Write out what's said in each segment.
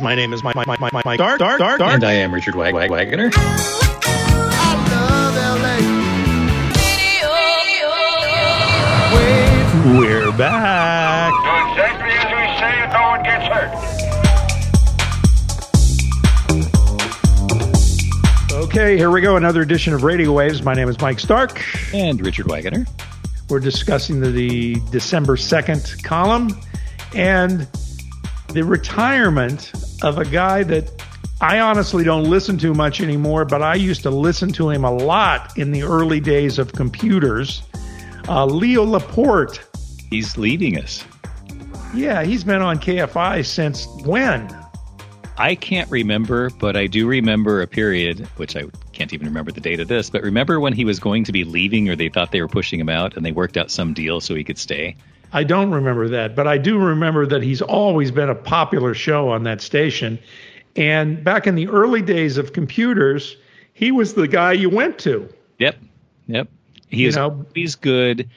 My name is Mike, Mike, Mike, Mike, Mike Dark, Dark, Dark, Dark. And I am Richard Wag- Wag- Wagner. We're back. Do exactly as we say and no one gets hurt. Okay, here we go. Another edition of Radio Waves. My name is Mike Stark. And Richard Wagner. We're discussing the, the December 2nd column and the retirement of a guy that I honestly don't listen to much anymore, but I used to listen to him a lot in the early days of computers. Uh, Leo Laporte. He's leaving us. Yeah, he's been on KFI since when? I can't remember, but I do remember a period, which I can't even remember the date of this, but remember when he was going to be leaving or they thought they were pushing him out and they worked out some deal so he could stay? I don't remember that, but I do remember that he's always been a popular show on that station. And back in the early days of computers, he was the guy you went to. Yep. Yep. He You is know- always good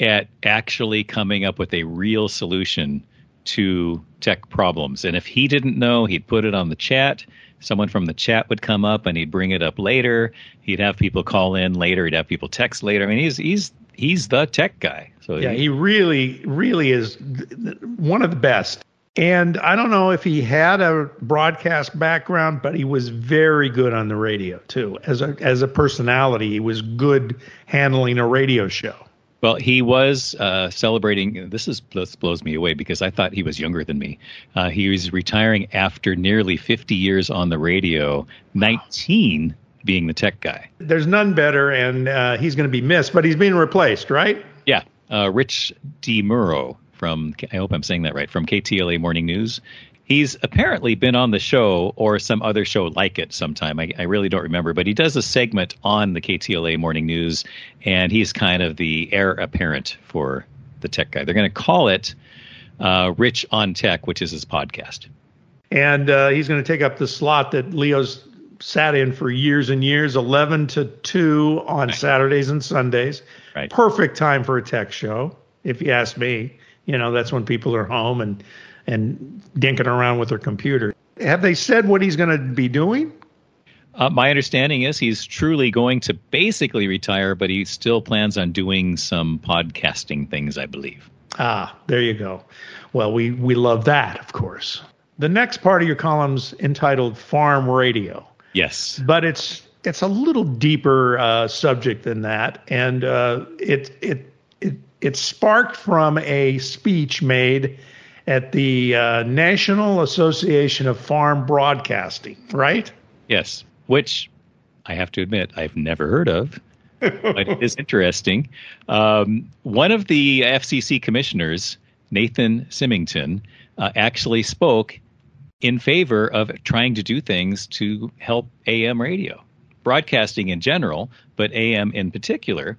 at actually coming up with a real solution to tech problems. And if he didn't know, he'd put it on the chat. Someone from the chat would come up and he'd bring it up later. He'd have people call in later. He'd have people text later. I mean, he's he's he's the tech guy. So Yeah, he- he really, really is one of the best. And I don't know if he had a broadcast background, but he was very good on the radio too. As a as a personality, he was good handling a radio show. Well, he was uh, celebrating. This is this blows me away because I thought he was younger than me. Uh, he was retiring after nearly 50 years on the radio, 19 being the tech guy. There's none better, and uh, he's going to be missed, but he's being replaced, right? Yeah, uh, Rich DeMuro from I hope I'm saying that right from KTLA Morning News. He's apparently been on the show or some other show like it sometime. I, I really don't remember, but he does a segment on the KTLA Morning News, and he's kind of the heir apparent for the tech guy. They're going to call it uh, Rich on Tech, which is his podcast. and uh, he's going to take up the slot that Leo's sat in for years and years, 11 to 2 on Saturdays and Sundays. Right. Perfect time for a tech show, if you ask me. You know, that's when people are home and and dinking around with their computer. Have they said what he's going to be doing? Uh, my understanding is he's truly going to basically retire, but he still plans on doing some podcasting things, I believe. Ah, there you go. Well, we we love that, of course. The next part of your column's entitled Farm Radio. Yes. but it's it's a little deeper uh, subject than that, and uh, it it it it sparked from a speech made at the uh, National Association of Farm Broadcasting, right? Yes, which I have to admit I've never heard of, but it is interesting. Um, one of the FCC commissioners, Nathan Simington, uh, actually spoke in favor of trying to do things to help AM radio, broadcasting in general, but AM in particular.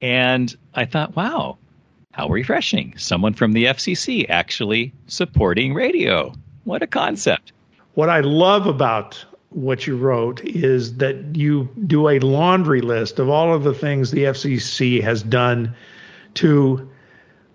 And I thought, wow, how refreshing. Someone from the FCC actually supporting radio. What a concept. What I love about what you wrote is that you do a laundry list of all of the things the FCC has done to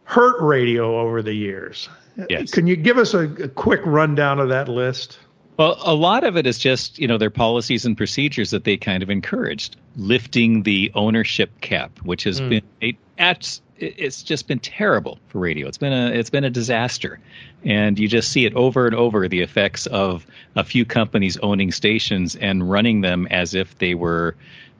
hurt radio over the years. Yes. Can you give us a, a quick rundown of that list? Well, a lot of it is just, you know, their policies and procedures that they kind of encouraged. Lifting the ownership cap, which has hmm. been a, it's, it's just been terrible for radio. It's been a it's been a disaster. And you just see it over and over the effects of a few companies owning stations and running them as if they were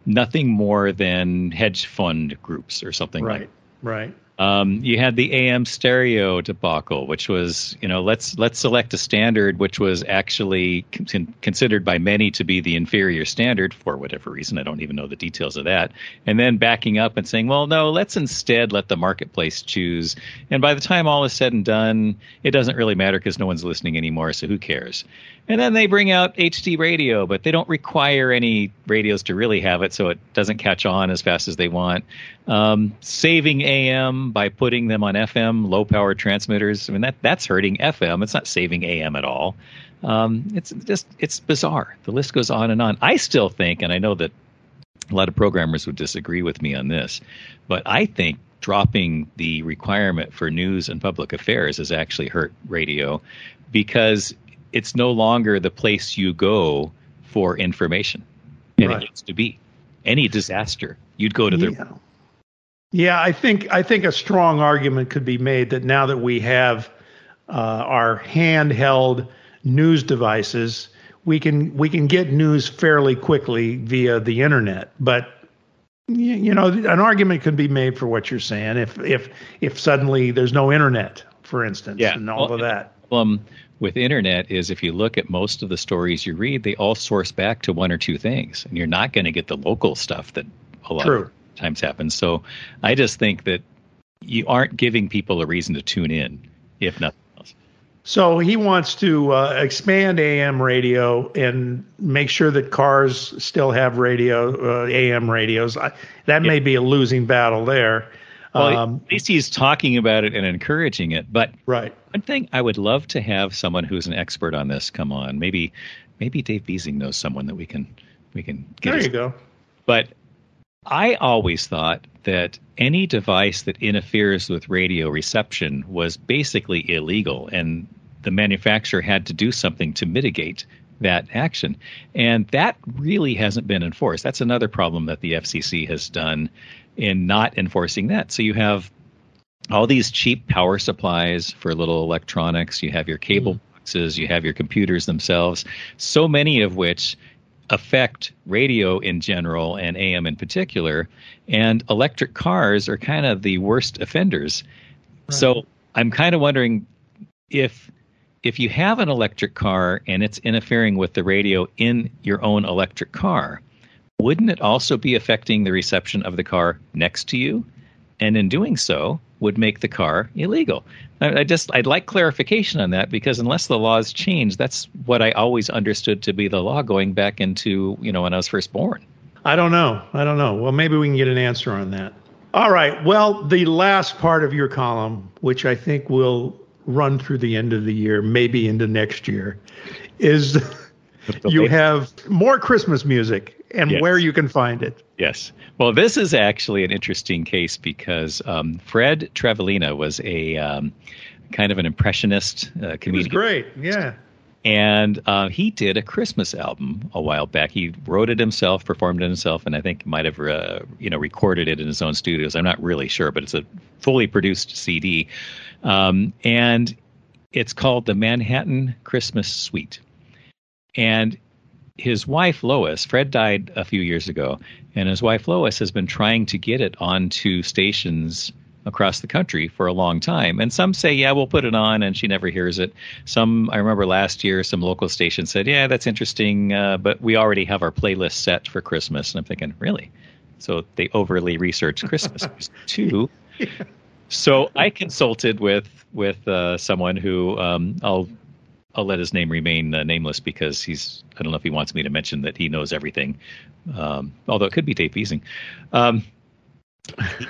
nothing more than hedge fund groups or something like Right, right. Um, you had the AM stereo debacle, which was, you know, let's let's select a standard which was actually con- considered by many to be the inferior standard for whatever reason. I don't even know the details of that. And then backing up and saying, well, no, let's instead let the marketplace choose. And by the time all is said and done, it doesn't really matter because no one's listening anymore, so who cares? And then they bring out HD radio, but they don't require any radios to really have it, so it doesn't catch on as fast as they want. Um, saving AM by putting them on FM, low power transmitters. I mean, that that's hurting FM. It's not saving AM at all. Um, it's just it's bizarre. The list goes on and on. I still think, and I know that a lot of programmers would disagree with me on this, but I think dropping the requirement for news and public affairs has actually hurt radio because it's no longer the place you go for information. And Right. it used to be. Any disaster, you'd go to the Yeah. Yeah, I think I think a strong argument could be made that now that we have uh, our handheld news devices, we can we can get news fairly quickly via the internet. But y- you know, an argument could be made for what you're saying. If if if suddenly there's no internet, for instance, Yeah. and all Well, of that. problem with internet is if you look at most of the stories you read, they all source back to one or two things, and you're not going to get the local stuff that a lot True. of times happens. So I just think that you aren't giving people a reason to tune in, if nothing else. So he wants to uh, expand AM radio and make sure that cars still have radio, uh, AM radios. I, that may be a losing battle there. Well, um, at least he's talking about it and encouraging it. But right. one thing I would love to have someone who's an expert on this come on. Maybe, maybe Dave Beasing knows someone that we can we can get. There his- you go. But I always thought that any device that interferes with radio reception was basically illegal, and the manufacturer had to do something to mitigate that action. And that really hasn't been enforced. That's another problem that the FCC has done in not enforcing that. So you have all these cheap power supplies for little electronics, you have your cable mm. boxes, you have your computers themselves, so many of which affect radio in general and AM in particular. And electric cars are kind of the worst offenders. So I'm kind of wondering if if you have an electric car and it's interfering with the radio in your own electric car, wouldn't it also be affecting the reception of the car next to you? And in doing so, would make the car illegal. I, I just I'd like clarification on that because unless the laws change, that's what I always understood to be the law going back into you know when I was first born. I don't know. I don't know. Well, maybe we can get an answer on that. All right. Well, the last part of your column, which I think will run through the end of the year, maybe into next year, is you have more Christmas music and Yes. where you can find it. Yes. Well, this is actually an interesting case because um, Fred Travalena was a um, kind of an impressionist uh, It was great. Yeah. And uh, he did a Christmas album a while back. He wrote it himself, performed it himself, and I think might have uh, you know recorded it in his own studios. I'm not really sure, but it's a fully produced CD, um, and it's called the Manhattan Christmas Suite. And his wife Lois, Fred died a few years ago, and his wife Lois has been trying to get it onto stations across the country for a long time. And some say, yeah, we'll put it on, and she never hears it. Some, I remember last year, some local station said, yeah, that's interesting, uh, but we already have our playlist set for Christmas. And I'm thinking, really? So they overly researched Christmas too. So I consulted with with uh, someone who um, I'll I'll let his name remain uh, nameless because he's I don't know if he wants me to mention that he knows everything, um, although it could be Dave Beasing. Um,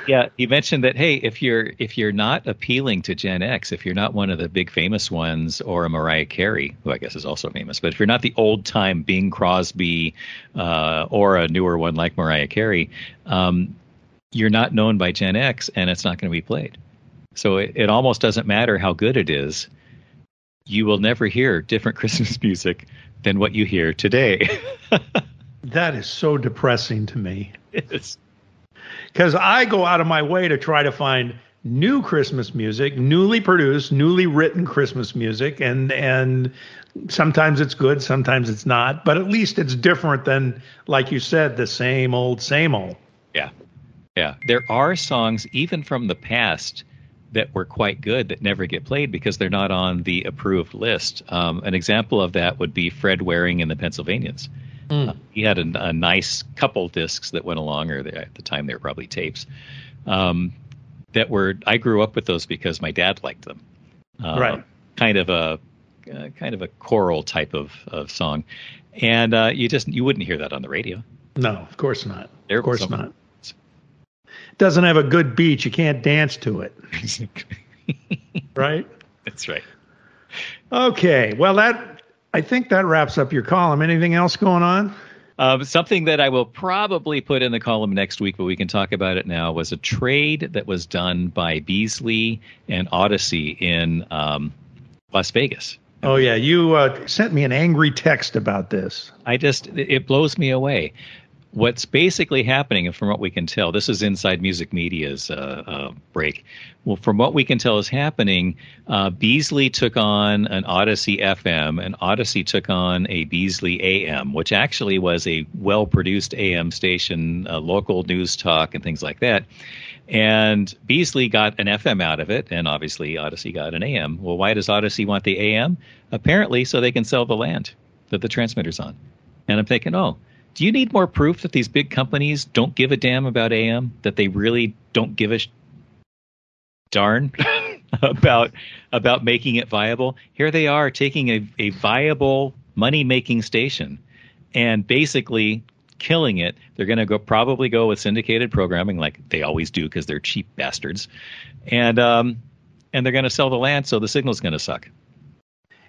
yeah, he mentioned that hey, if you're if you're not appealing to Gen X, if you're not one of the big famous ones or a Mariah Carey, who I guess is also famous, but if you're not the old time Bing Crosby uh, or a newer one like Mariah Carey, um, you're not known by Gen X, and it's not going to be played. So it, it almost doesn't matter how good it is. You will never hear different Christmas music than what you hear today. That is so depressing to me It's- because I go out of my way to try to find new Christmas music, newly produced, newly written Christmas music, and and sometimes it's good, sometimes it's not, but at least it's different than, like you said, the same old, same old. Yeah. Yeah. There are songs, even from the past, that were quite good that never get played because they're not on the approved list. Um, an example of that would be Fred Waring and the Pennsylvanians. Uh, he had a, a nice couple discs that went along, or they, at the time they were probably tapes. Um, that were I grew up with those because my dad liked them. Uh, Right. Kind of a uh, kind of a choral type of, of song, and uh, you just you wouldn't hear that on the radio. No, of course not. There of course some- not. Doesn't have a good beat. You can't dance to it, right? That's right. Okay. Well, that I think that wraps up your column. Anything else going on? Um, something that I will probably put in the column next week, but we can talk about it now, was a trade that was done by Beasley and Audacy in um, Las Vegas. Oh yeah, you uh, sent me an angry text about this. I just it blows me away. What's basically happening, and from what we can tell, this is Inside Music Media's uh, uh, break. Well, from what we can tell is happening, uh, Beasley took on an Audacy FM, and Audacy took on a Beasley AM, which actually was a well-produced AM station, uh, local news talk, and things like that. And Beasley got an FM out of it, and obviously Audacy got an AM. Well, why does Audacy want the AM? Apparently, so they can sell the land that the transmitter's on. And I'm thinking, oh, do you need more proof that these big companies don't give a damn about AM? That they really don't give a sh- darn about about making it viable? Here they are taking a, a viable money making station and basically killing it. They're going to go probably go with syndicated programming, like they always do, because they're cheap bastards, and um, and they're going to sell the land, so the signal's going to suck.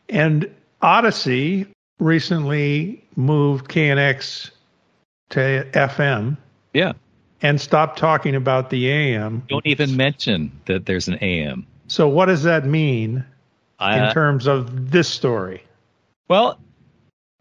And Audacy recently moved KNX to FM. Yeah. And stopped talking about the AM. Don't even mention that there's an AM. So what does that mean uh, in terms of this story? Well,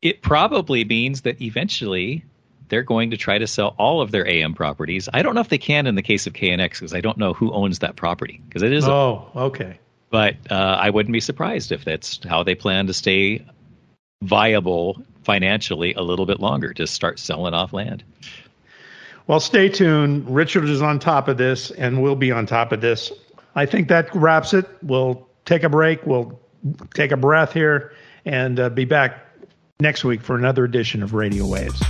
it probably means that eventually they're going to try to sell all of their AM properties. I don't know if they can in the case of KNX because I don't know who owns that property because it is. Oh, a, okay. But uh, I wouldn't be surprised if that's how they plan to stay viable financially a little bit longer, to start selling off land. Well, stay tuned. Richard is on top of this, and we'll be on top of this. I think that wraps it. We'll take a break. We'll take a breath here and uh, be back next week for another edition of Radio Waves.